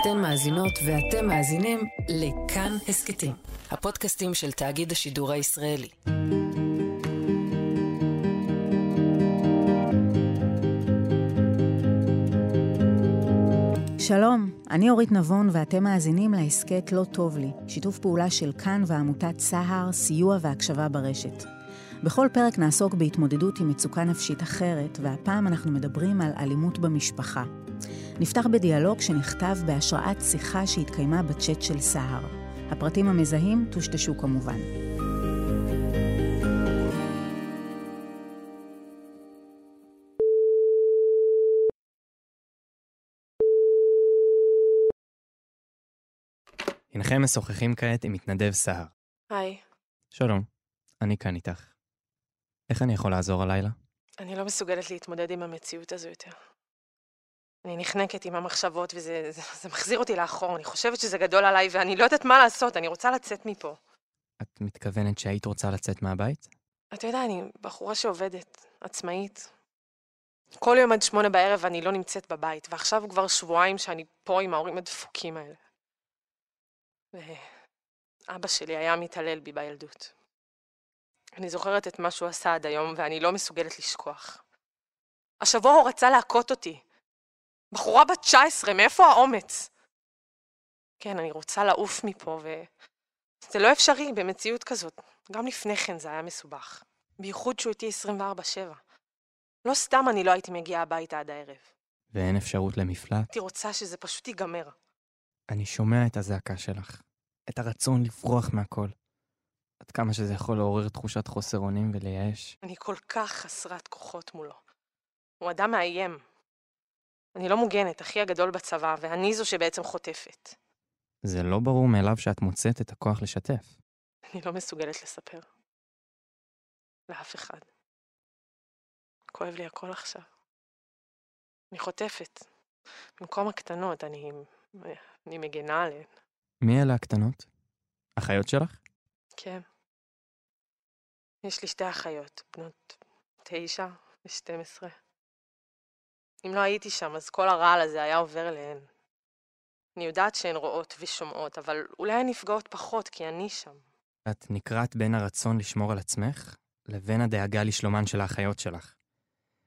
אתן מאזינות ואתם מאזינים לכאן הסכתים, הפודקאסטים של תאגיד השידור הישראלי. שלום, אני אורית נבון ואתם מאזינים להסכת לא טוב לי, שיתוף פעולה של כאן ועמותת סהר, סיוע והקשבה ברשת. בכל פרק נעסוק בהתמודדות עם מצוקה נפשית אחרת, והפעם אנחנו מדברים על אלימות במשפחה. נפתח בדיאלוג שנכתב בהשראת שיחה שהתקיימה בצ'אט של סהר. הפרטים המזהים טושטשו כמובן. הנכם משוחחים כעת עם מתנדב סהר. היי, שלום, אני כאן איתך. איך אני יכול לעזור הלילה? אני לא מסוגלת להתמודד עם המציאות הזו יותר. אני נחנקת עם המחשבות וזה זה, זה מחזיר אותי לאחור, אני חושבת שזה גדול עליי ואני לא יודעת מה לעשות, אני רוצה לצאת מפה. את מתכוונת שהיית רוצה לצאת מהבית? אתה יודע, אני בחורה שעובדת, עצמאית. כל יום עד שמונה בערב אני לא נמצאת בבית, ועכשיו כבר שבועיים שאני פה עם ההורים הדפוקים האלה. ואבא שלי היה מתעלל בי בילדות. אני זוכרת את מה שהוא עשה עד היום, ואני לא מסוגלת לשכוח. השבוע הוא רצה להכות אותי. בחורה בת 19, מאיפה האומץ? כן, אני רוצה לעוף מפה, וזה לא אפשרי במציאות כזאת. גם לפני כן זה היה מסובך. בייחוד שהוא איתי 24-7. לא סתם אני לא הייתי מגיעה הביתה עד הערב. ואין אפשרות למפלט? הייתי רוצה שזה פשוט ייגמר. אני שומע את הזעקה שלך, את הרצון לברוח מהכל. עד כמה שזה יכול לעורר תחושת חוסר אונים ולייאש. אני כל כך חסרת כוחות מולו. הוא אדם מאיים. אני לא מוגנת, אחי הגדול בצבא, ואני זו שבעצם חוטפת. זה לא ברור מאליו שאת מוצאת את הכוח לשתף. אני לא מסוגלת לספר. לאף אחד. כואב לי הכל עכשיו. אני חוטפת. במקום הקטנות, אני, אני מגנה עליהן. מי אלה הקטנות? אחיות שלך? כן. יש לי שתי אחיות, בנות תשע ושתים עשרה. אם לא הייתי שם, אז כל הרעל הזה היה עובר אליהן. אני יודעת שהן רואות ושומעות, אבל אולי הן נפגעות פחות, כי אני שם. את נקרעת בין הרצון לשמור על עצמך, לבין הדאגה לשלומן של האחיות שלך.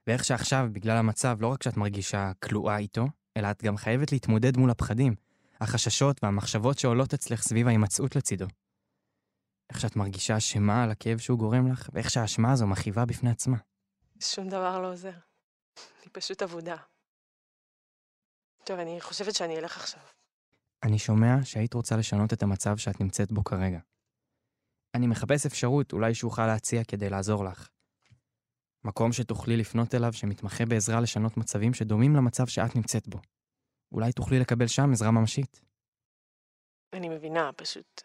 ואיך שעכשיו, בגלל המצב, לא רק שאת מרגישה כלואה איתו, אלא את גם חייבת להתמודד מול הפחדים, החששות והמחשבות שעולות אצלך סביב ההימצאות לצידו. איך שאת מרגישה אשמה על הכאב שהוא גורם לך, ואיך שהאשמה הזו מכאיבה בפני עצמה. שום דבר לא עוזר. אני פשוט אבודה. טוב, אני חושבת שאני אלך עכשיו. אני שומע שהיית רוצה לשנות את המצב שאת נמצאת בו כרגע. אני מחפש אפשרות אולי שאוכל להציע כדי לעזור לך. מקום שתוכלי לפנות אליו שמתמחה בעזרה לשנות מצבים שדומים למצב שאת נמצאת בו. אולי תוכלי לקבל שם עזרה ממשית. אני מבינה, פשוט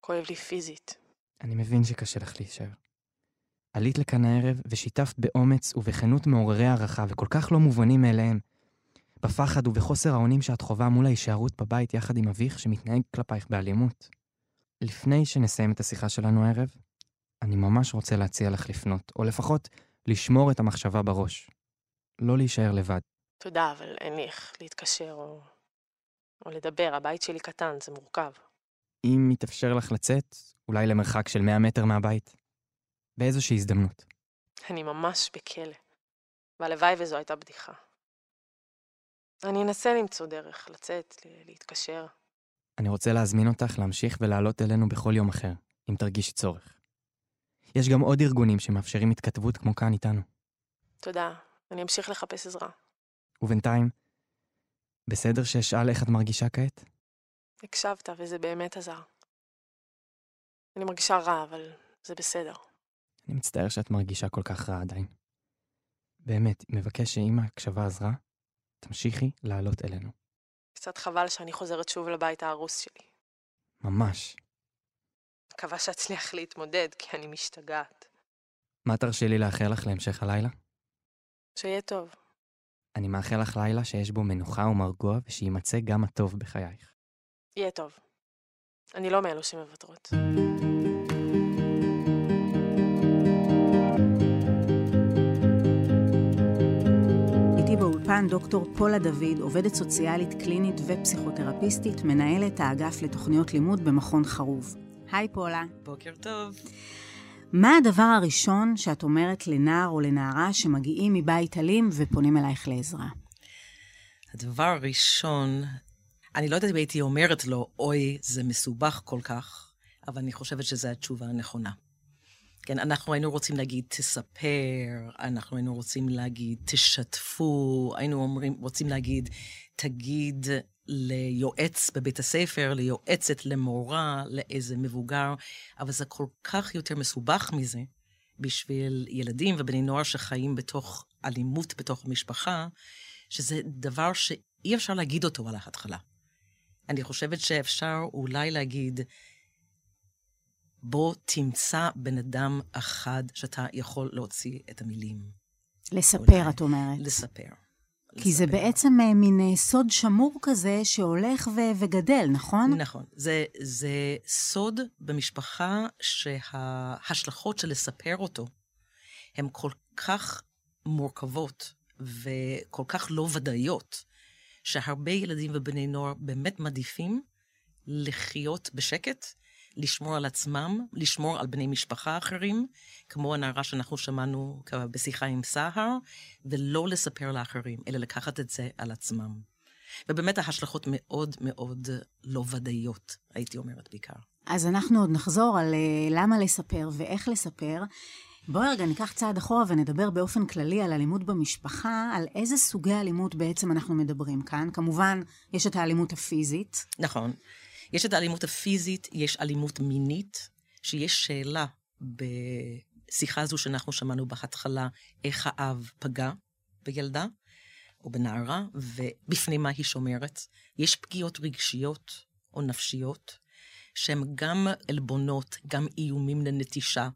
כואב לי פיזית. אני מבין שקשה לך להישאר. עלית לכאן הערב ושיתפת באומץ ובכנות מעוררי הערכה וכל כך לא מובנים מאליהם. בפחד ובחוסר האונים שאת חווה מול ההישארות בבית יחד עם אביך שמתנהג כלפייך באלימות. לפני שנסיים את השיחה שלנו הערב, אני ממש רוצה להציע לך לפנות, או לפחות לשמור את המחשבה בראש. לא להישאר לבד. תודה, אבל אין לי איך להתקשר או, או לדבר, הבית שלי קטן, זה מורכב. אם יתאפשר לך לצאת, אולי למרחק של 100 מטר מהבית, באיזושהי הזדמנות. אני ממש בכלא, והלוואי וזו הייתה בדיחה. אני אנסה למצוא דרך, לצאת, להתקשר. אני רוצה להזמין אותך להמשיך ולעלות אלינו בכל יום אחר, אם תרגישי צורך. יש גם עוד ארגונים שמאפשרים התכתבות כמו כאן איתנו. תודה, אני אמשיך לחפש עזרה. ובינתיים, בסדר שאשאל איך את מרגישה כעת? הקשבת, וזה באמת עזר. אני מרגישה רע, אבל זה בסדר. אני מצטער שאת מרגישה כל כך רע עדיין. באמת, מבקש שאם ההקשבה עזרה, תמשיכי לעלות אלינו. קצת חבל שאני חוזרת שוב לבית ההרוס שלי. ממש. מקווה שאצליח להתמודד, כי אני משתגעת. מה תרשי לי לאחל לך להמשך הלילה? שיהיה טוב. אני מאחל לך לילה שיש בו מנוחה ומרגוע, ושיימצא גם הטוב בחייך. יהיה טוב. אני לא מאלו שמוותרות. באולפן דוקטור פולה דוד, עובדת סוציאלית קלינית ופסיכותרפיסטית, מנהלת האגף לתוכניות לימוד במכון חרוב. היי פולה. בוקר טוב. מה הדבר הראשון שאת אומרת לנער או לנערה שמגיעים מבית אלים ופונים אלייך לעזרה? הדבר הראשון, אני לא יודעת אם הייתי אומרת לו, אוי, זה מסובך כל כך, אבל אני חושבת שזו התשובה הנכונה. כן, אנחנו היינו רוצים להגיד, תספר, אנחנו היינו רוצים להגיד, תשתפו, היינו אומרים, רוצים להגיד, תגיד ליועץ בבית הספר, ליועצת, למורה, לאיזה מבוגר, אבל זה כל כך יותר מסובך מזה בשביל ילדים ובני נוער שחיים בתוך אלימות בתוך המשפחה, שזה דבר שאי אפשר להגיד אותו על ההתחלה. אני חושבת שאפשר אולי להגיד, בוא תמצא בן אדם אחד שאתה יכול להוציא את המילים. לספר, אולי. את אומרת. לספר. כי לספר. זה בעצם אה, מין אה, סוד שמור כזה שהולך ו- וגדל, נכון? נכון. זה, זה סוד במשפחה שההשלכות של לספר אותו הן כל כך מורכבות וכל כך לא ודאיות, שהרבה ילדים ובני נוער באמת מעדיפים לחיות בשקט לשמור על עצמם, לשמור על בני משפחה אחרים, כמו הנערה שאנחנו שמענו בשיחה עם סהר, ולא לספר לאחרים, אלא לקחת את זה על עצמם. ובאמת ההשלכות מאוד מאוד לא ודאיות, הייתי אומרת בעיקר. אז אנחנו עוד נחזור על uh, למה לספר ואיך לספר. בואי רגע ניקח צעד אחורה ונדבר באופן כללי על אלימות במשפחה, על איזה סוגי אלימות בעצם אנחנו מדברים כאן. כמובן, יש את האלימות הפיזית. נכון. יש את האלימות הפיזית, יש אלימות מינית, שיש שאלה בשיחה הזו שאנחנו שמענו בהתחלה, איך האב פגע בילדה או בנערה, ובפני מה היא שומרת. יש פגיעות רגשיות או נפשיות, שהן גם עלבונות, גם איומים לנטישה,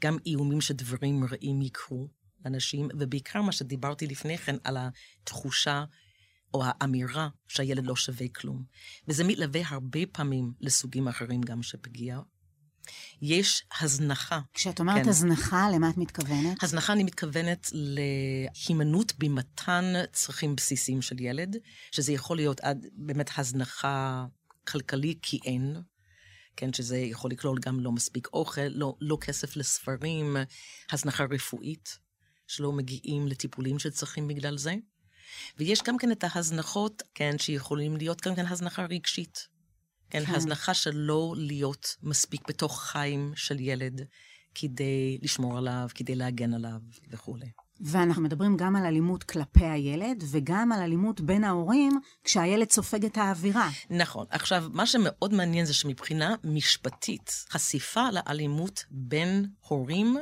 גם איומים שדברים רעים יקרו לאנשים, ובעיקר מה שדיברתי לפני כן על התחושה או האמירה שהילד לא שווה כלום. וזה מתלווה הרבה פעמים לסוגים אחרים גם של פגיעה. יש הזנחה. כשאת אומרת כן. הזנחה, למה את מתכוונת? הזנחה, אני מתכוונת להימנעות במתן צרכים בסיסיים של ילד, שזה יכול להיות עד באמת הזנחה כלכלי כי אין, כן, שזה יכול לכלול גם לא מספיק אוכל, לא, לא כסף לספרים, הזנחה רפואית, שלא מגיעים לטיפולים שצריכים בגלל זה. ויש גם כן את ההזנחות, כן, שיכולים להיות גם כן הזנחה רגשית. כן, כן. הזנחה של לא להיות מספיק בתוך חיים של ילד כדי לשמור עליו, כדי להגן עליו וכולי. ואנחנו מדברים גם על אלימות כלפי הילד, וגם על אלימות בין ההורים, כשהילד סופג את האווירה. נכון. עכשיו, מה שמאוד מעניין זה שמבחינה משפטית, חשיפה לאלימות בין הורים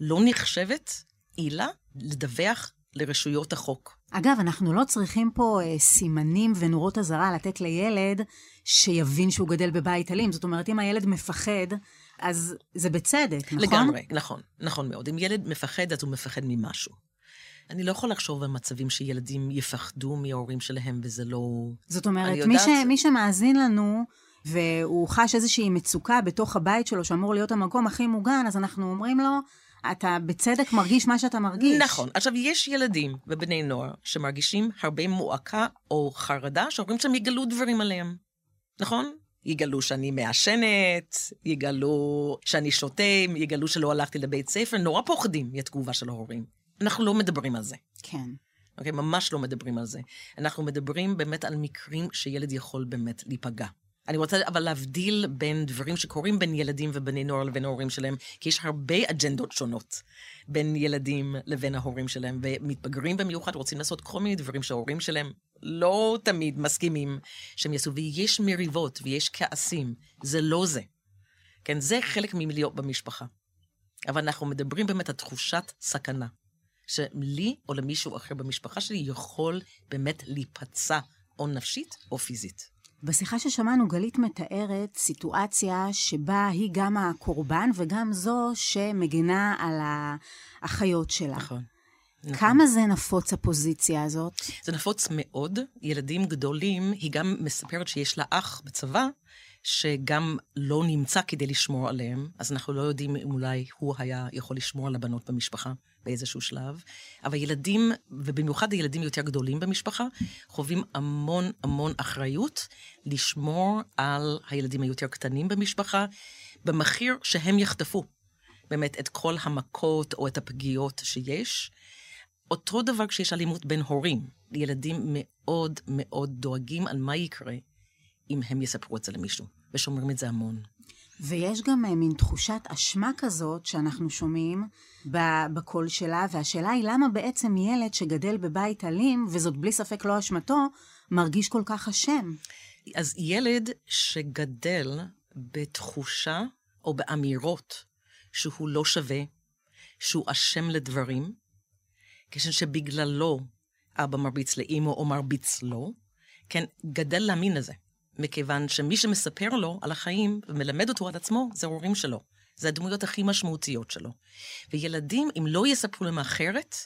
לא נחשבת עילה לדווח לרשויות החוק. אגב, אנחנו לא צריכים פה אה, סימנים ונורות אזהרה לתת לילד שיבין שהוא גדל בבית אלים. זאת אומרת, אם הילד מפחד, אז זה בצדק, נכון? לגמרי, נכון, נכון מאוד. אם ילד מפחד, אז הוא מפחד ממשהו. אני לא יכול לחשוב על מצבים שילדים יפחדו מההורים שלהם, וזה לא... זאת אומרת, יודעת... מי, ש... מי שמאזין לנו, והוא חש איזושהי מצוקה בתוך הבית שלו, שאמור להיות המקום הכי מוגן, אז אנחנו אומרים לו, אתה בצדק מרגיש מה שאתה מרגיש. נכון. עכשיו, יש ילדים ובני נוער שמרגישים הרבה מועקה או חרדה, שאומרים שהם יגלו דברים עליהם. נכון? יגלו שאני מעשנת, יגלו שאני שותה, יגלו שלא הלכתי לבית ספר, נורא פוחדים מהתגובה של ההורים. אנחנו לא מדברים על זה. כן. אוקיי? ממש לא מדברים על זה. אנחנו מדברים באמת על מקרים שילד יכול באמת להיפגע. אני רוצה אבל להבדיל בין דברים שקורים בין ילדים ובני נוער לבין ההורים שלהם, כי יש הרבה אג'נדות שונות בין ילדים לבין ההורים שלהם, ומתבגרים במיוחד רוצים לעשות כל מיני דברים שההורים שלהם לא תמיד מסכימים שהם יעשו, ויש מריבות ויש כעסים, זה לא זה. כן, זה חלק מלהיות במשפחה. אבל אנחנו מדברים באמת על תחושת סכנה, שלי או למישהו אחר במשפחה שלי יכול באמת להיפצע או נפשית או פיזית. בשיחה ששמענו, גלית מתארת סיטואציה שבה היא גם הקורבן וגם זו שמגנה על האחיות שלה. נכון. נכון. כמה זה נפוץ הפוזיציה הזאת? זה נפוץ מאוד. ילדים גדולים, היא גם מספרת שיש לה אח בצבא, שגם לא נמצא כדי לשמור עליהם, אז אנחנו לא יודעים אם אולי הוא היה יכול לשמור על הבנות במשפחה באיזשהו שלב. אבל ילדים, ובמיוחד הילדים יותר גדולים במשפחה, חווים המון המון אחריות לשמור על הילדים היותר קטנים במשפחה, במחיר שהם יחטפו באמת את כל המכות או את הפגיעות שיש. אותו דבר כשיש אלימות בין הורים. ילדים מאוד מאוד דואגים על מה יקרה אם הם יספרו את זה למישהו, ושומרים את זה המון. ויש גם uh, מין תחושת אשמה כזאת שאנחנו שומעים בקול שלה, והשאלה היא למה בעצם ילד שגדל בבית אלים, וזאת בלי ספק לא אשמתו, מרגיש כל כך אשם. אז ילד שגדל בתחושה או באמירות שהוא לא שווה, שהוא אשם לדברים, כשם שבגללו אבא מרביץ לאימו או מרביץ לו, כן, גדל להאמין לזה. מכיוון שמי שמספר לו על החיים ומלמד אותו על עצמו, זה ההורים שלו. זה הדמויות הכי משמעותיות שלו. וילדים, אם לא יספרו להם אחרת,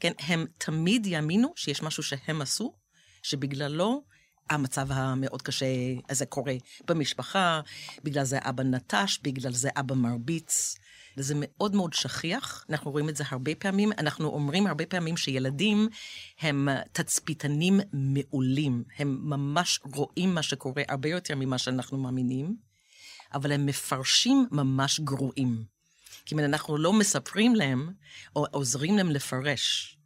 כן, הם תמיד יאמינו שיש משהו שהם עשו, שבגללו המצב המאוד קשה הזה קורה במשפחה, בגלל זה אבא נטש, בגלל זה אבא מרביץ. וזה מאוד מאוד שכיח, אנחנו רואים את זה הרבה פעמים. אנחנו אומרים הרבה פעמים שילדים הם תצפיתנים מעולים. הם ממש רואים מה שקורה הרבה יותר ממה שאנחנו מאמינים, אבל הם מפרשים ממש גרועים. כי אם אנחנו לא מספרים להם, או עוזרים להם לפרש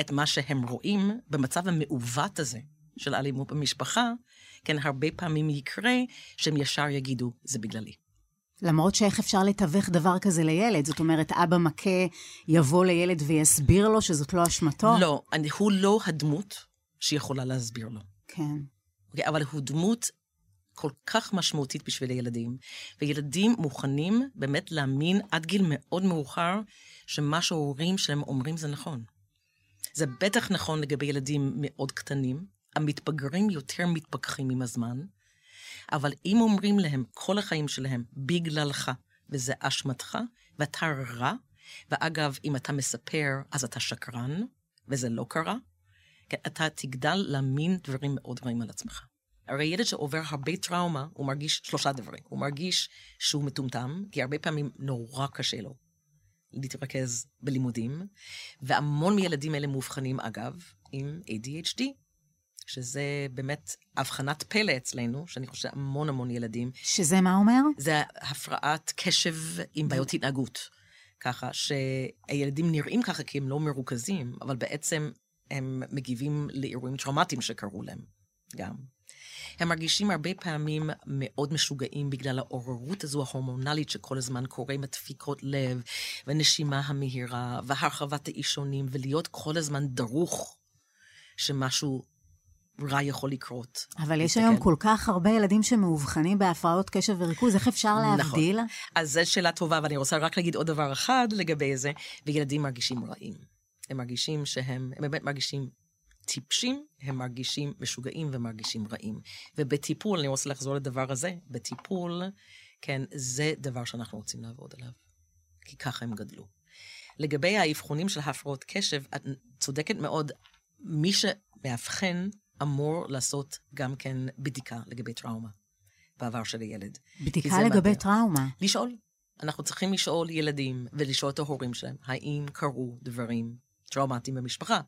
את מה שהם רואים במצב המעוות הזה של אלימות במשפחה, כן, הרבה פעמים יקרה שהם ישר יגידו, זה בגללי. למרות שאיך אפשר לתווך דבר כזה לילד? זאת אומרת, אבא מכה יבוא לילד ויסביר לו שזאת לא אשמתו? לא, אני, הוא לא הדמות שיכולה להסביר לו. כן. Okay, אוקיי, אבל הוא דמות כל כך משמעותית בשביל הילדים, וילדים מוכנים באמת להאמין עד גיל מאוד מאוחר שמה שההורים שלהם אומרים זה נכון. זה בטח נכון לגבי ילדים מאוד קטנים, המתבגרים יותר מתפכחים עם הזמן, אבל אם אומרים להם כל החיים שלהם, בגללך, וזה אשמתך, ואתה רע, ואגב, אם אתה מספר, אז אתה שקרן, וזה לא קרה, כן, אתה תגדל להאמין דברים מאוד רעים על עצמך. הרי ילד שעובר הרבה טראומה, הוא מרגיש שלושה דברים. הוא מרגיש שהוא מטומטם, כי הרבה פעמים נורא קשה לו להתרכז בלימודים, והמון מילדים אלה מאובחנים, אגב, עם ADHD, שזה באמת הבחנת פלא אצלנו, שאני חושבת המון המון ילדים. שזה מה אומר? זה הפרעת קשב עם בעיות התנהגות. ככה שהילדים נראים ככה כי הם לא מרוכזים, אבל בעצם הם מגיבים לאירועים טראומטיים שקרו להם גם. הם מרגישים הרבה פעמים מאוד משוגעים בגלל העוררות הזו ההורמונלית שכל הזמן קורה עם הדפיקות לב, ונשימה המהירה, והרחבת האישונים, ולהיות כל הזמן דרוך שמשהו רע יכול לקרות. אבל יש היום כל כך הרבה ילדים שמאובחנים בהפרעות קשב וריכוז, איך אפשר נכון. להבדיל? נכון. אז זו שאלה טובה, ואני רוצה רק להגיד עוד דבר אחד לגבי זה, וילדים מרגישים רעים. הם מרגישים שהם, הם באמת מרגישים טיפשים, הם מרגישים משוגעים ומרגישים רעים. ובטיפול, אני רוצה לחזור לדבר הזה, בטיפול, כן, זה דבר שאנחנו רוצים לעבוד עליו. כי ככה הם גדלו. לגבי האבחונים של הפרעות קשב, את צודקת מאוד, מי שמאבחן אמור לעשות גם כן בדיקה לגבי טראומה בעבר של הילד. בדיקה לגבי מעבר. טראומה? לשאול. אנחנו צריכים לשאול ילדים ולשאול את ההורים שלהם, האם קרו דברים טראומטיים במשפחה.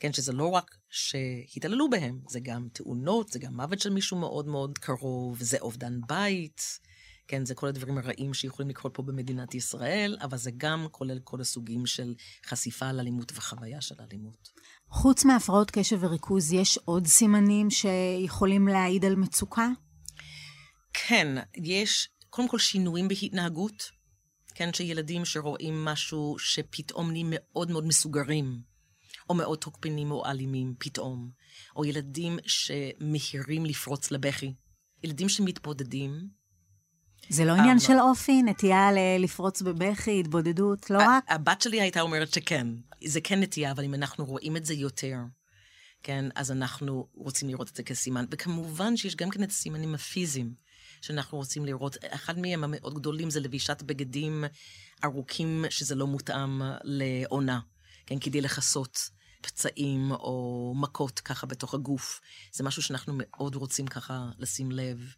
כן, שזה לא רק שהתעללו בהם, זה גם תאונות, זה גם מוות של מישהו מאוד מאוד קרוב, זה אובדן בית, כן, זה כל הדברים הרעים שיכולים לקרות פה במדינת ישראל, אבל זה גם כולל כל הסוגים של חשיפה לאלימות וחוויה של אלימות. חוץ מהפרעות קשב וריכוז, יש עוד סימנים שיכולים להעיד על מצוקה? כן, יש קודם כל שינויים בהתנהגות, כן, שילדים שרואים משהו שפתאום נהיים מאוד מאוד מסוגרים, או מאוד תוקפנים או אלימים פתאום, או ילדים שמהירים לפרוץ לבכי, ילדים שמתבודדים, זה לא עניין של אופי, נטייה לפרוץ בבכי, התבודדות, לא רק? הבת שלי הייתה אומרת שכן. זה כן נטייה, אבל אם אנחנו רואים את זה יותר, כן, אז אנחנו רוצים לראות את זה כסימן. וכמובן שיש גם כן את הסימנים הפיזיים שאנחנו רוצים לראות. אחד מהם המאוד גדולים זה לבישת בגדים ארוכים, שזה לא מותאם לעונה, כן, כדי לכסות. פצעים או מכות ככה בתוך הגוף. זה משהו שאנחנו מאוד רוצים ככה לשים לב.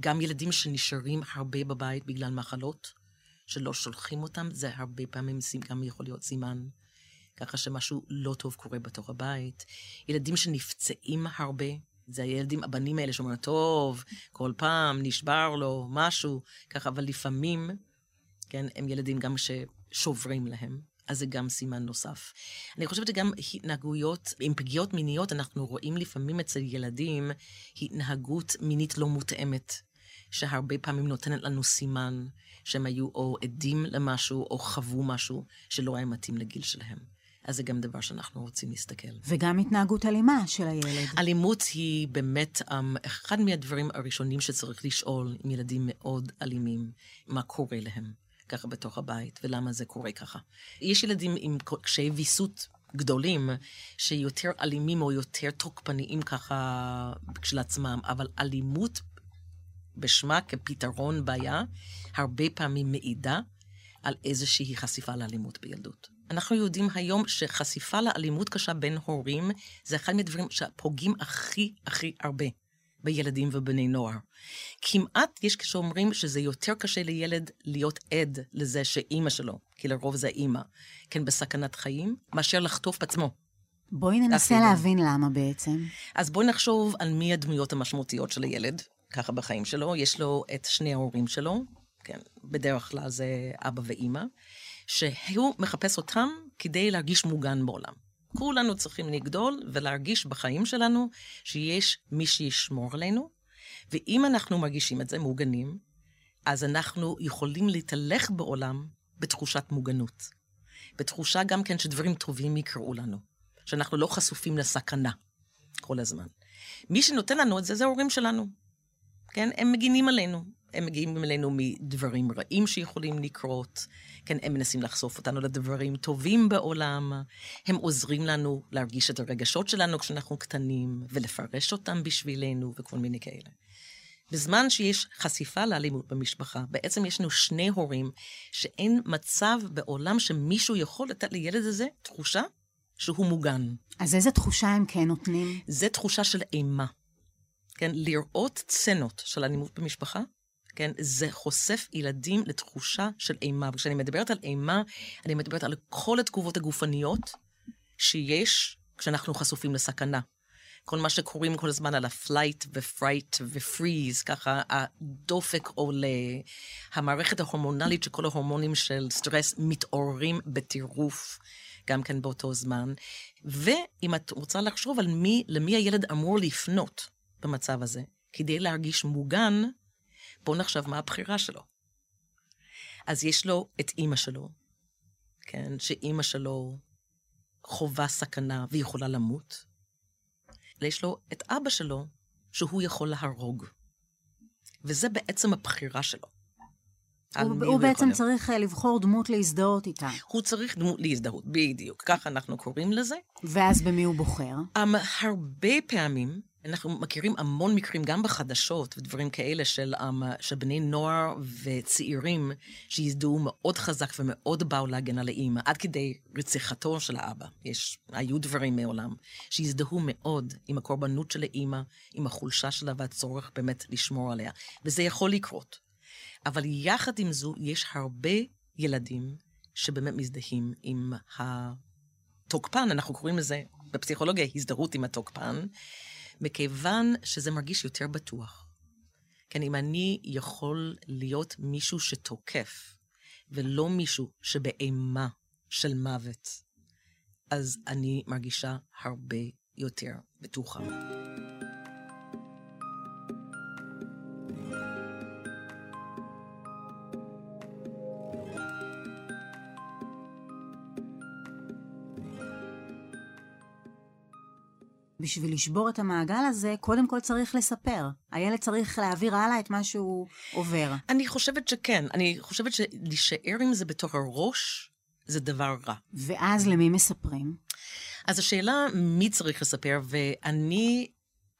גם ילדים שנשארים הרבה בבית בגלל מחלות, שלא שולחים אותם, זה הרבה פעמים גם יכול להיות סימן. ככה שמשהו לא טוב קורה בתוך הבית. ילדים שנפצעים הרבה, זה הילדים, הבנים האלה שאומרים, טוב, כל פעם נשבר לו משהו, ככה, אבל לפעמים, כן, הם ילדים גם ששוברים להם. אז זה גם סימן נוסף. אני חושבת שגם התנהגויות, עם פגיעות מיניות, אנחנו רואים לפעמים אצל ילדים התנהגות מינית לא מותאמת, שהרבה פעמים נותנת לנו סימן שהם היו או עדים למשהו או חוו משהו שלא היה מתאים לגיל שלהם. אז זה גם דבר שאנחנו רוצים להסתכל. וגם התנהגות אלימה של הילד. אלימות היא באמת um, אחד מהדברים הראשונים שצריך לשאול עם ילדים מאוד אלימים, מה קורה להם ככה בתוך הבית, ולמה זה קורה ככה. יש ילדים עם קשיי ויסות גדולים, שיותר אלימים או יותר תוקפניים ככה כשלעצמם, אבל אלימות בשמה כפתרון בעיה, הרבה פעמים מעידה על איזושהי חשיפה לאלימות בילדות. אנחנו יודעים היום שחשיפה לאלימות קשה בין הורים זה אחד מהדברים שפוגעים הכי הכי הרבה בילדים ובני נוער. כמעט יש כשאומרים שזה יותר קשה לילד להיות עד לזה שאימא שלו, כי לרוב זה אימא, כן, בסכנת חיים, מאשר לחטוף בעצמו. בואי ננסה להבין למה בעצם. אז בואי נחשוב על מי הדמויות המשמעותיות של הילד, ככה בחיים שלו. יש לו את שני ההורים שלו, כן, בדרך כלל זה אבא ואימא. שהוא מחפש אותם כדי להרגיש מוגן בעולם. כולנו צריכים לגדול ולהרגיש בחיים שלנו שיש מי שישמור עלינו, ואם אנחנו מרגישים את זה מוגנים, אז אנחנו יכולים להתהלך בעולם בתחושת מוגנות. בתחושה גם כן שדברים טובים יקראו לנו, שאנחנו לא חשופים לסכנה כל הזמן. מי שנותן לנו את זה, זה ההורים שלנו. כן? הם מגינים עלינו. הם מגיעים אלינו מדברים רעים שיכולים לקרות, כן, הם מנסים לחשוף אותנו לדברים טובים בעולם, הם עוזרים לנו להרגיש את הרגשות שלנו כשאנחנו קטנים, ולפרש אותם בשבילנו, וכל מיני כאלה. בזמן שיש חשיפה לאלימות במשפחה, בעצם יש לנו שני הורים שאין מצב בעולם שמישהו יכול לתת לילד הזה תחושה שהוא מוגן. אז איזה תחושה הם כן נותנים? זה תחושה של אימה. כן, לראות סצנות של אלימות במשפחה, כן, זה חושף ילדים לתחושה של אימה. וכשאני מדברת על אימה, אני מדברת על כל התגובות הגופניות שיש כשאנחנו חשופים לסכנה. כל מה שקוראים כל הזמן על ה flight ו fright ו freeze, ככה הדופק עולה, המערכת ההורמונלית שכל ההורמונים של סטרס מתעוררים בטירוף. גם כן באותו זמן. ואם את רוצה לחשוב על מי, למי הילד אמור לפנות במצב הזה, כדי להרגיש מוגן, בואו נחשב מה הבחירה שלו. אז יש לו את אימא שלו, כן, שאימא שלו חווה סכנה והיא יכולה למות. ויש לו את אבא שלו, שהוא יכול להרוג. וזה בעצם הבחירה שלו. הוא, הוא בעצם יכול... צריך אה, לבחור דמות להזדהות איתה. הוא צריך דמות להזדהות, בדיוק. ככה אנחנו קוראים לזה. ואז במי הוא בוחר? Um, הרבה פעמים אנחנו מכירים המון מקרים, גם בחדשות ודברים כאלה, של, um, של בני נוער וצעירים שהזדהו מאוד חזק ומאוד באו להגן על האימא, עד כדי רציחתו של האבא. יש, היו דברים מעולם, שהזדהו מאוד עם הקורבנות של האימא, עם החולשה שלה והצורך באמת לשמור עליה. וזה יכול לקרות. אבל יחד עם זו, יש הרבה ילדים שבאמת מזדהים עם התוקפן, אנחנו קוראים לזה בפסיכולוגיה הזדהות עם התוקפן. מכיוון שזה מרגיש יותר בטוח. כן, אם אני יכול להיות מישהו שתוקף, ולא מישהו שבאימה של מוות, אז אני מרגישה הרבה יותר בטוחה. בשביל לשבור את המעגל הזה, קודם כל צריך לספר. הילד צריך להעביר הלאה את מה שהוא עובר. אני חושבת שכן. אני חושבת שלהישאר עם זה בתוך הראש, זה דבר רע. ואז למי מספרים? אז השאלה מי צריך לספר, ואני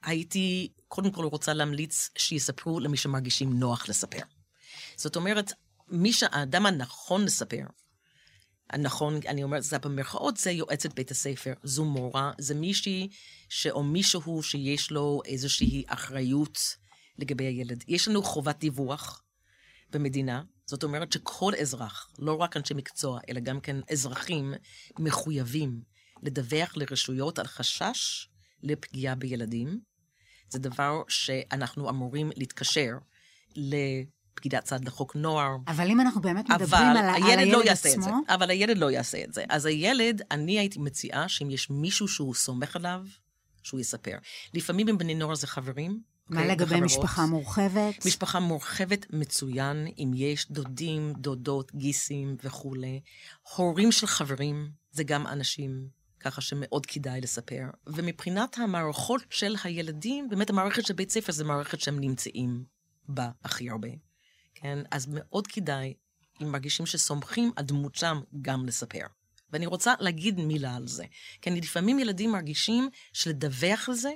הייתי קודם כל רוצה להמליץ שיספרו למי שמרגישים נוח לספר. זאת אומרת, מי שהאדם הנכון לספר, הנכון, אני אומרת זה במרכאות, זה יועצת בית הספר, זו מורה, זה מישהי ש, או מישהו שיש לו איזושהי אחריות לגבי הילד. יש לנו חובת דיווח במדינה, זאת אומרת שכל אזרח, לא רק אנשי מקצוע, אלא גם כן אזרחים, מחויבים לדווח לרשויות על חשש לפגיעה בילדים. זה דבר שאנחנו אמורים להתקשר לפקידת צד לחוק נוער. אבל אם אנחנו באמת מדברים על, על הילד לא עצמו... זה. אבל הילד לא יעשה את זה. אז הילד, אני הייתי מציעה שאם יש מישהו שהוא סומך עליו, שהוא יספר. לפעמים עם בני נוער זה חברים. מה אוקיי? לגבי וחברות. משפחה מורחבת? משפחה מורחבת מצוין, אם יש דודים, דודות, גיסים וכולי. הורים של חברים, זה גם אנשים ככה שמאוד כדאי לספר. ומבחינת המערכות של הילדים, באמת המערכת של בית ספר זה מערכת שהם נמצאים בה הכי הרבה. כן? אז מאוד כדאי, אם מרגישים שסומכים על דמותם, גם לספר. ואני רוצה להגיד מילה על זה. כי לפעמים ילדים מרגישים שלדווח על זה,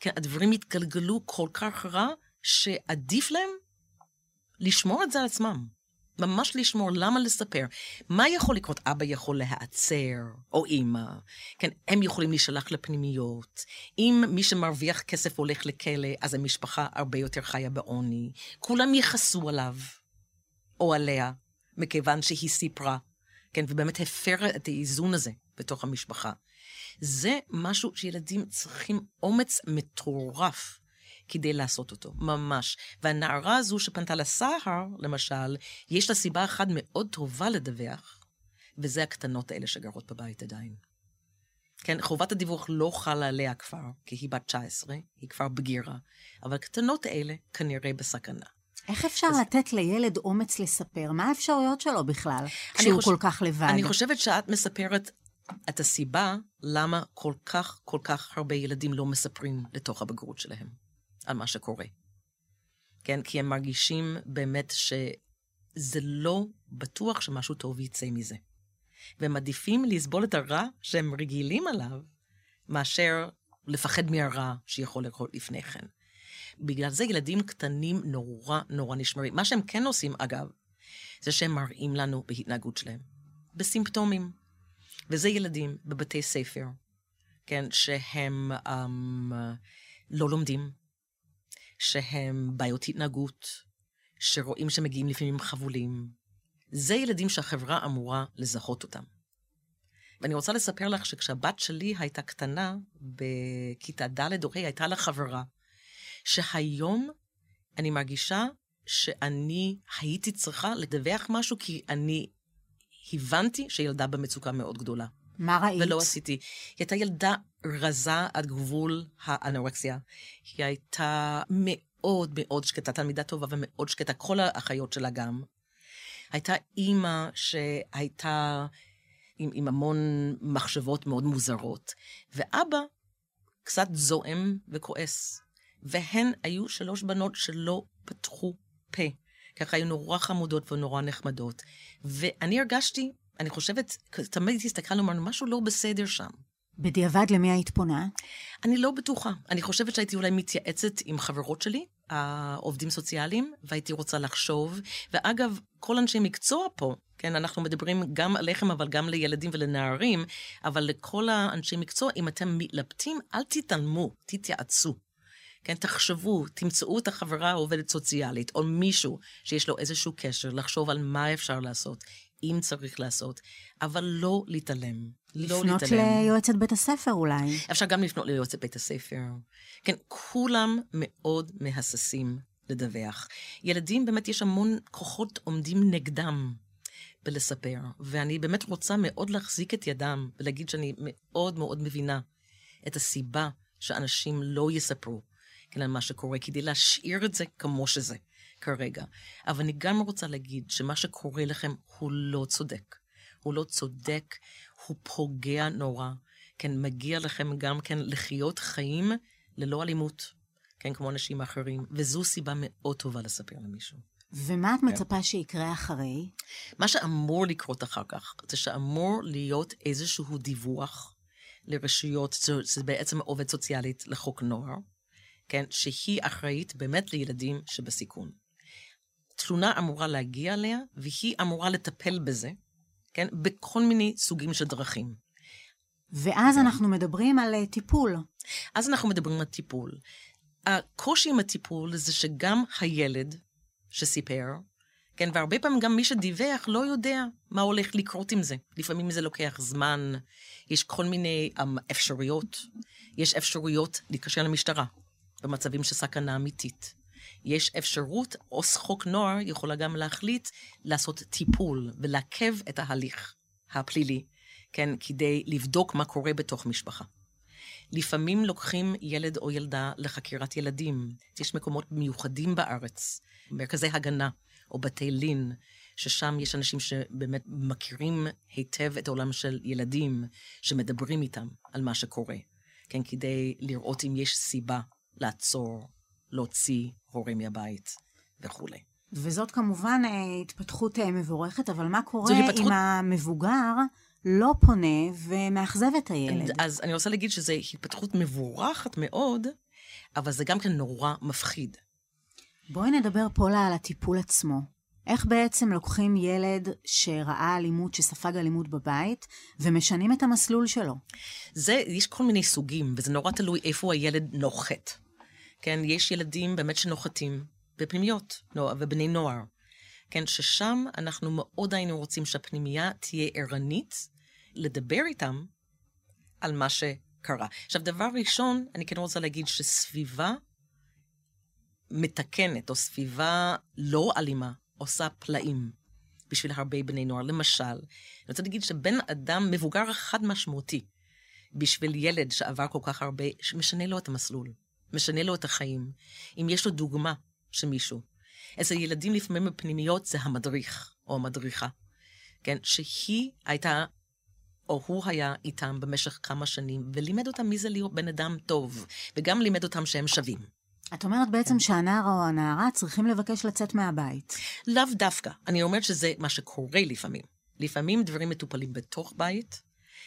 כי הדברים יתגלגלו כל כך רע, שעדיף להם לשמור את זה על עצמם. ממש לשמור, למה לספר? מה יכול לקרות? אבא יכול להיעצר, או אימא. כן, הם יכולים להישלח לפנימיות. אם מי שמרוויח כסף הולך לכלא, אז המשפחה הרבה יותר חיה בעוני. כולם יכעסו עליו, או עליה, מכיוון שהיא סיפרה, כן, ובאמת הפרה את האיזון הזה בתוך המשפחה. זה משהו שילדים צריכים אומץ מטורף כדי לעשות אותו, ממש. והנערה הזו שפנתה לסהר, למשל, יש לה סיבה אחת מאוד טובה לדווח, וזה הקטנות האלה שגרות בבית עדיין. כן, חובת הדיווח לא חלה עליה כבר, כי היא בת 19, היא כבר בגירה, אבל הקטנות האלה כנראה בסכנה. איך אפשר אז- לתת לילד אומץ לספר? מה האפשרויות שלו בכלל, כשהוא חושב- כל כך לבד? אני חושבת שאת מספרת את הסיבה למה כל כך, כל כך הרבה ילדים לא מספרים לתוך הבגרות שלהם על מה שקורה. כן, כי הם מרגישים באמת שזה לא בטוח שמשהו טוב יצא מזה. והם מעדיפים לסבול את הרע שהם רגילים עליו, מאשר לפחד מהרע שיכול לקרות לפני כן. בגלל זה ילדים קטנים נורא נורא נשמרים. מה שהם כן עושים, אגב, זה שהם מראים לנו בהתנהגות שלהם, בסימפטומים. וזה ילדים בבתי ספר, כן, שהם um, לא לומדים, שהם בעיות התנהגות, שרואים שמגיעים לפעמים חבולים. זה ילדים שהחברה אמורה לזהות אותם. ואני רוצה לספר לך שכשהבת שלי הייתה קטנה, בכיתה ד' או ה', הייתה לה חברה, שהיום אני מרגישה שאני הייתי צריכה לדווח משהו, כי אני הבנתי שילדה במצוקה מאוד גדולה. מה ראית? ולא עשיתי. היא הייתה ילדה רזה עד גבול האנורקסיה. היא הייתה מאוד מאוד שקטה, תלמידה טובה ומאוד שקטה, כל האחיות שלה גם. הייתה אימא שהייתה עם, עם המון מחשבות מאוד מוזרות, ואבא קצת זועם וכועס. והן היו שלוש בנות שלא פתחו פה. ככה היו נורא חמודות ונורא נחמדות. ואני הרגשתי, אני חושבת, תמיד הסתכלנו, אמרנו, משהו לא בסדר שם. בדיעבד למי היית פונה? אני לא בטוחה. אני חושבת שהייתי אולי מתייעצת עם חברות שלי, העובדים סוציאליים, והייתי רוצה לחשוב. ואגב, כל אנשי מקצוע פה, כן, אנחנו מדברים גם עליכם, אבל גם לילדים ולנערים, אבל לכל האנשי מקצוע, אם אתם מתלבטים, אל תתעלמו, תתייעצו. כן, תחשבו, תמצאו את החברה העובדת סוציאלית, או מישהו שיש לו איזשהו קשר, לחשוב על מה אפשר לעשות, אם צריך לעשות, אבל לא להתעלם. לא לפנות להתעלם. ליועצת בית הספר אולי. אפשר גם לפנות ליועצת בית הספר. כן, כולם מאוד מהססים לדווח. ילדים, באמת יש המון כוחות עומדים נגדם בלספר, ואני באמת רוצה מאוד להחזיק את ידם ולהגיד שאני מאוד מאוד מבינה את הסיבה שאנשים לא יספרו כן, על מה שקורה, כדי להשאיר את זה כמו שזה כרגע. אבל אני גם רוצה להגיד שמה שקורה לכם הוא לא צודק. הוא לא צודק, הוא פוגע נורא. כן, מגיע לכם גם כן לחיות חיים ללא אלימות, כן, כמו אנשים אחרים, וזו סיבה מאוד טובה לספר למישהו. ומה את מצפה שיקרה אחרי? מה שאמור לקרות אחר כך, זה שאמור להיות איזשהו דיווח לרשויות, זה בעצם עובד סוציאלית לחוק נוער, כן, שהיא אחראית באמת לילדים שבסיכון. תלונה אמורה להגיע אליה, והיא אמורה לטפל בזה, כן, בכל מיני סוגים של דרכים. ואז אנחנו מדברים על אה, טיפול. אז אנחנו מדברים על טיפול. הקושי עם הטיפול זה שגם הילד שסיפר, כן, והרבה פעמים גם מי שדיווח לא יודע מה הולך לקרות עם זה. לפעמים זה לוקח זמן, יש כל מיני um, אפשרויות. יש אפשרויות להתקשר למשטרה במצבים של סכנה אמיתית. יש אפשרות, עו"ס חוק נוער יכולה גם להחליט לעשות טיפול ולעכב את ההליך הפלילי, כן, כדי לבדוק מה קורה בתוך משפחה. לפעמים לוקחים ילד או ילדה לחקירת ילדים. יש מקומות מיוחדים בארץ, מרכזי הגנה או בתי לין, ששם יש אנשים שבאמת מכירים היטב את העולם של ילדים, שמדברים איתם על מה שקורה, כן, כדי לראות אם יש סיבה לעצור, להוציא הורה מהבית וכולי. וזאת כמובן אה, התפתחות אה, מבורכת, אבל מה קורה התפתחות... אם המבוגר לא פונה ומאכזב את הילד? אז אני רוצה להגיד שזו התפתחות מבורכת מאוד, אבל זה גם כן נורא מפחיד. בואי נדבר פולה על הטיפול עצמו. איך בעצם לוקחים ילד שראה אלימות, שספג אלימות בבית, ומשנים את המסלול שלו? זה, יש כל מיני סוגים, וזה נורא תלוי איפה הילד נוחת. כן, יש ילדים באמת שנוחתים בפנימיות, ובני נוער. כן, ששם אנחנו מאוד היינו רוצים שהפנימייה תהיה ערנית, לדבר איתם על מה שקרה. עכשיו, דבר ראשון, אני כן רוצה להגיד שסביבה מתקנת, או סביבה לא אלימה, עושה פלאים בשביל הרבה בני נוער. למשל, אני רוצה להגיד שבן אדם מבוגר אחד משמעותי, בשביל ילד שעבר כל כך הרבה, משנה לו את המסלול, משנה לו את החיים. אם יש לו דוגמה של מישהו. אצל ילדים לפעמים בפנימיות זה המדריך, או המדריכה, כן? שהיא הייתה, או הוא היה איתם במשך כמה שנים, ולימד אותם מי זה להיות בן אדם טוב, וגם לימד אותם שהם שווים. את אומרת בעצם כן. שהנער או הנערה צריכים לבקש לצאת מהבית. לאו דווקא. אני אומרת שזה מה שקורה לפעמים. לפעמים דברים מטופלים בתוך בית,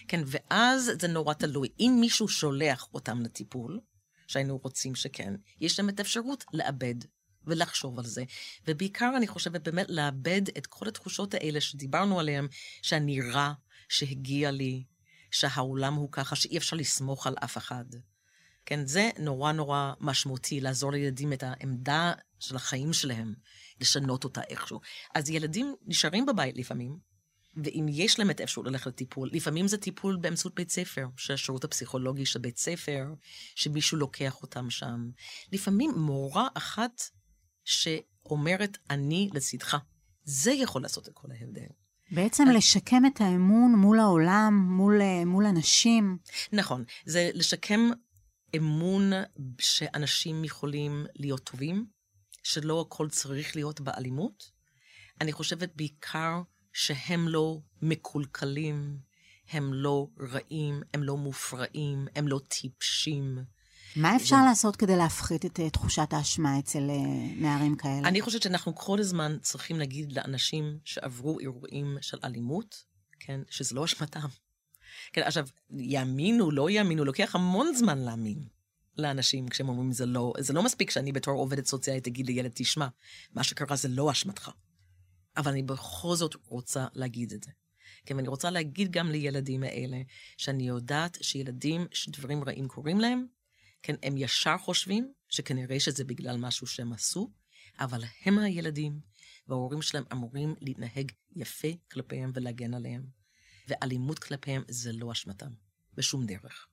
כן, ואז זה נורא תלוי. אם מישהו שולח אותם לטיפול, שהיינו רוצים שכן, יש להם את האפשרות לאבד ולחשוב על זה. ובעיקר אני חושבת באמת לאבד את כל התחושות האלה שדיברנו עליהן, שאני רע, שהגיע לי, שהעולם הוא ככה, שאי אפשר לסמוך על אף אחד. כן, זה נורא נורא משמעותי, לעזור לילדים את העמדה של החיים שלהם, לשנות אותה איכשהו. אז ילדים נשארים בבית לפעמים, ואם יש להם את האפשרות ללכת לטיפול, לפעמים זה טיפול באמצעות בית ספר, של השירות הפסיכולוגי של בית ספר, שמישהו לוקח אותם שם. לפעמים מורה אחת שאומרת, אני לצדך. זה יכול לעשות את כל ההבדל. בעצם אז... לשקם את האמון מול העולם, מול, מול אנשים. נכון, זה לשקם אמון שאנשים יכולים להיות טובים, שלא הכל צריך להיות באלימות. אני חושבת בעיקר שהם לא מקולקלים, הם לא רעים, הם לא מופרעים, הם לא טיפשים. מה אפשר זה... לעשות כדי להפחית את תחושת האשמה אצל אה, נערים כאלה? אני חושבת שאנחנו כל הזמן צריכים להגיד לאנשים שעברו אירועים של אלימות, כן, שזה לא אשמתם. כן, עכשיו, יאמינו, לא יאמינו, לוקח המון זמן להאמין לאנשים כשהם אומרים זה לא, זה לא מספיק שאני בתור עובדת סוציאלית אגיד לילד, תשמע, מה שקרה זה לא אשמתך. אבל אני בכל זאת רוצה להגיד את זה. כן, ואני רוצה להגיד גם לילדים האלה, שאני יודעת שילדים, שדברים רעים קורים להם, כן, הם ישר חושבים שכנראה שזה בגלל משהו שהם עשו, אבל הם הילדים, וההורים שלהם אמורים להתנהג יפה כלפיהם ולהגן עליהם. ואלימות כלפיהם זה לא אשמתם, בשום דרך.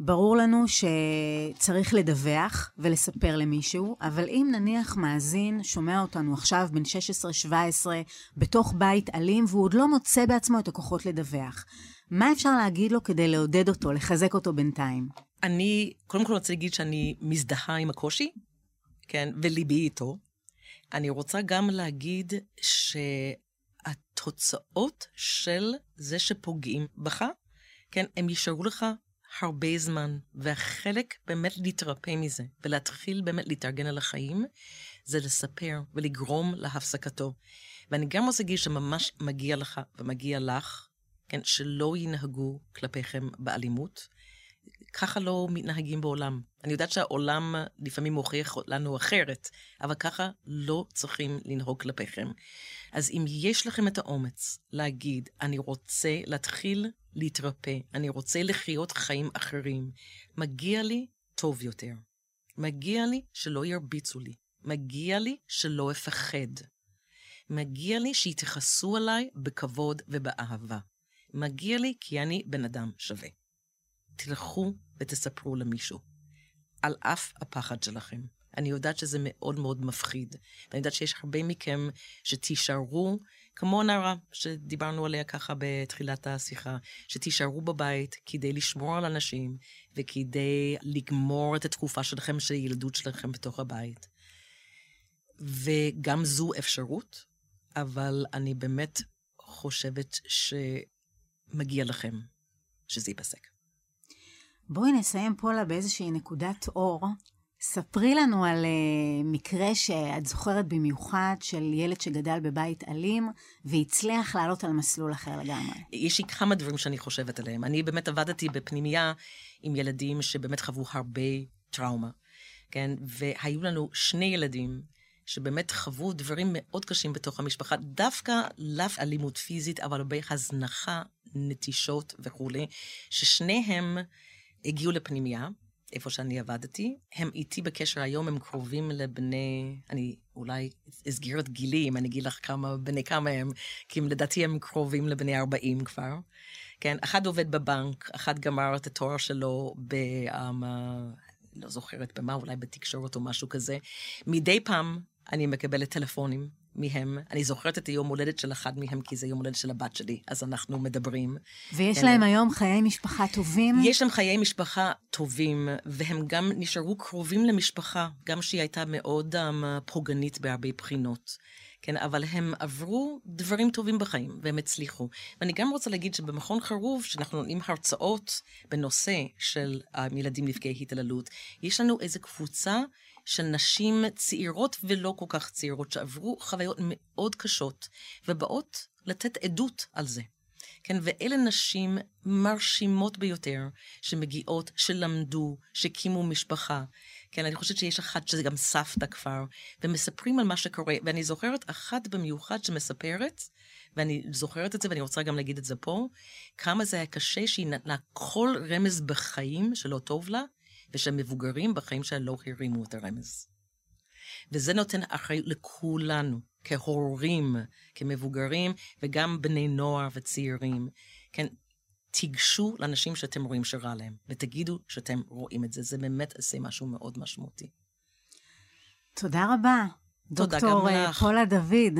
ברור לנו שצריך לדווח ולספר למישהו, אבל אם נניח מאזין שומע אותנו עכשיו בן 16-17 בתוך בית אלים והוא עוד לא מוצא בעצמו את הכוחות לדווח, מה אפשר להגיד לו כדי לעודד אותו, לחזק אותו בינתיים? אני קודם כל רוצה להגיד שאני מזדהה עם הקושי, כן, וליבי איתו. אני רוצה גם להגיד שהתוצאות של זה שפוגעים בך, כן, הם יישארו לך הרבה זמן, והחלק באמת להתרפא מזה, ולהתחיל באמת להתארגן על החיים, זה לספר ולגרום להפסקתו. ואני גם רוצה להגיד שממש מגיע לך ומגיע לך, כן, שלא ינהגו כלפיכם באלימות. ככה לא מתנהגים בעולם. אני יודעת שהעולם לפעמים מוכיח לנו אחרת, אבל ככה לא צריכים לנהוג כלפיכם. אז אם יש לכם את האומץ להגיד, אני רוצה להתחיל להתרפא, אני רוצה לחיות חיים אחרים, מגיע לי טוב יותר. מגיע לי שלא ירביצו לי. מגיע לי שלא אפחד. מגיע לי שיתייחסו אליי בכבוד ובאהבה. מגיע לי כי אני בן אדם שווה. תלכו ותספרו למישהו, על אף הפחד שלכם. אני יודעת שזה מאוד מאוד מפחיד, ואני יודעת שיש הרבה מכם שתישארו, כמו נערה שדיברנו עליה ככה בתחילת השיחה, שתישארו בבית כדי לשמור על אנשים וכדי לגמור את התקופה שלכם, של הילדות שלכם בתוך הבית. וגם זו אפשרות, אבל אני באמת חושבת שמגיע לכם שזה ייפסק. בואי נסיים פולה באיזושהי נקודת אור. ספרי לנו על uh, מקרה שאת זוכרת במיוחד של ילד שגדל בבית אלים והצליח לעלות על מסלול אחר לגמרי. יש לי כמה דברים שאני חושבת עליהם. אני באמת עבדתי בפנימייה עם ילדים שבאמת חוו הרבה טראומה, כן? והיו לנו שני ילדים שבאמת חוו דברים מאוד קשים בתוך המשפחה, דווקא לאו אלימות פיזית, אבל הרבה הזנחה, נטישות וכולי, ששניהם הגיעו לפנימייה, איפה שאני עבדתי. הם איתי בקשר היום, הם קרובים לבני, אני אולי אסגיר את גילי, אם אני אגיד לך כמה, בני כמה הם, כי הם, לדעתי הם קרובים לבני 40 כבר. כן, אחד עובד בבנק, אחד גמר את התואר שלו ב... Um, לא זוכרת במה, אולי בתקשורת או משהו כזה. מדי פעם אני מקבלת טלפונים מהם. אני זוכרת את היום הולדת של אחד מהם, כי זה יום הולדת של הבת שלי, אז אנחנו מדברים. ויש כן. להם היום חיי משפחה טובים? יש להם חיי משפחה טובים, והם גם נשארו קרובים למשפחה, גם שהיא הייתה מאוד um, פוגענית בהרבה בחינות. כן, אבל הם עברו דברים טובים בחיים, והם הצליחו. ואני גם רוצה להגיד שבמכון חרוב, שאנחנו נותנים הרצאות בנושא של ילדים נפגעי התעללות, יש לנו איזו קבוצה של נשים צעירות ולא כל כך צעירות, שעברו חוויות מאוד קשות, ובאות לתת עדות על זה. כן, ואלה נשים מרשימות ביותר, שמגיעות, שלמדו, שהקימו משפחה. כן, אני חושבת שיש אחת שזה גם סבתא כבר, ומספרים על מה שקורה. ואני זוכרת אחת במיוחד שמספרת, ואני זוכרת את זה, ואני רוצה גם להגיד את זה פה, כמה זה היה קשה שהיא נתנה כל רמז בחיים שלא טוב לה, ושהמבוגרים בחיים שלה לא הרימו את הרמז. וזה נותן אחריות לכולנו, כהורים, כמבוגרים, וגם בני נוער וצעירים. כן, תיגשו לאנשים שאתם רואים שרע להם, ותגידו שאתם רואים את זה. זה באמת עושה משהו מאוד משמעותי. תודה רבה. תודה דוקטור אה. פולה דוד.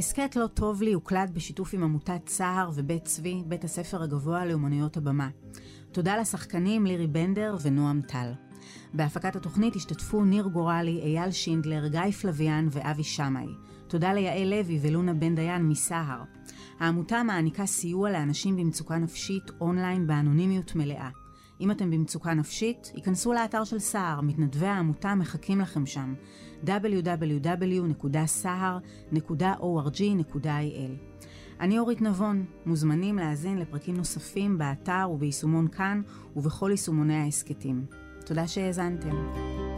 ההסכת לא טוב לי הוקלט בשיתוף עם עמותת צהר ובית צבי, בית הספר הגבוה לאומנויות הבמה. תודה לשחקנים לירי בנדר ונועם טל. בהפקת התוכנית השתתפו ניר גורלי, אייל שינדלר, גיא פלוויאן ואבי שמאי. תודה ליעל לוי ולונה בן דיין מסהר. העמותה מעניקה סיוע לאנשים במצוקה נפשית אונליין באנונימיות מלאה. אם אתם במצוקה נפשית, היכנסו לאתר של סהר, מתנדבי העמותה מחכים לכם שם. www.sahar.org.il אני אורית נבון, מוזמנים להאזין לפרקים נוספים באתר וביישומון כאן ובכל יישומוני ההסכתים. תודה שהאזנתם.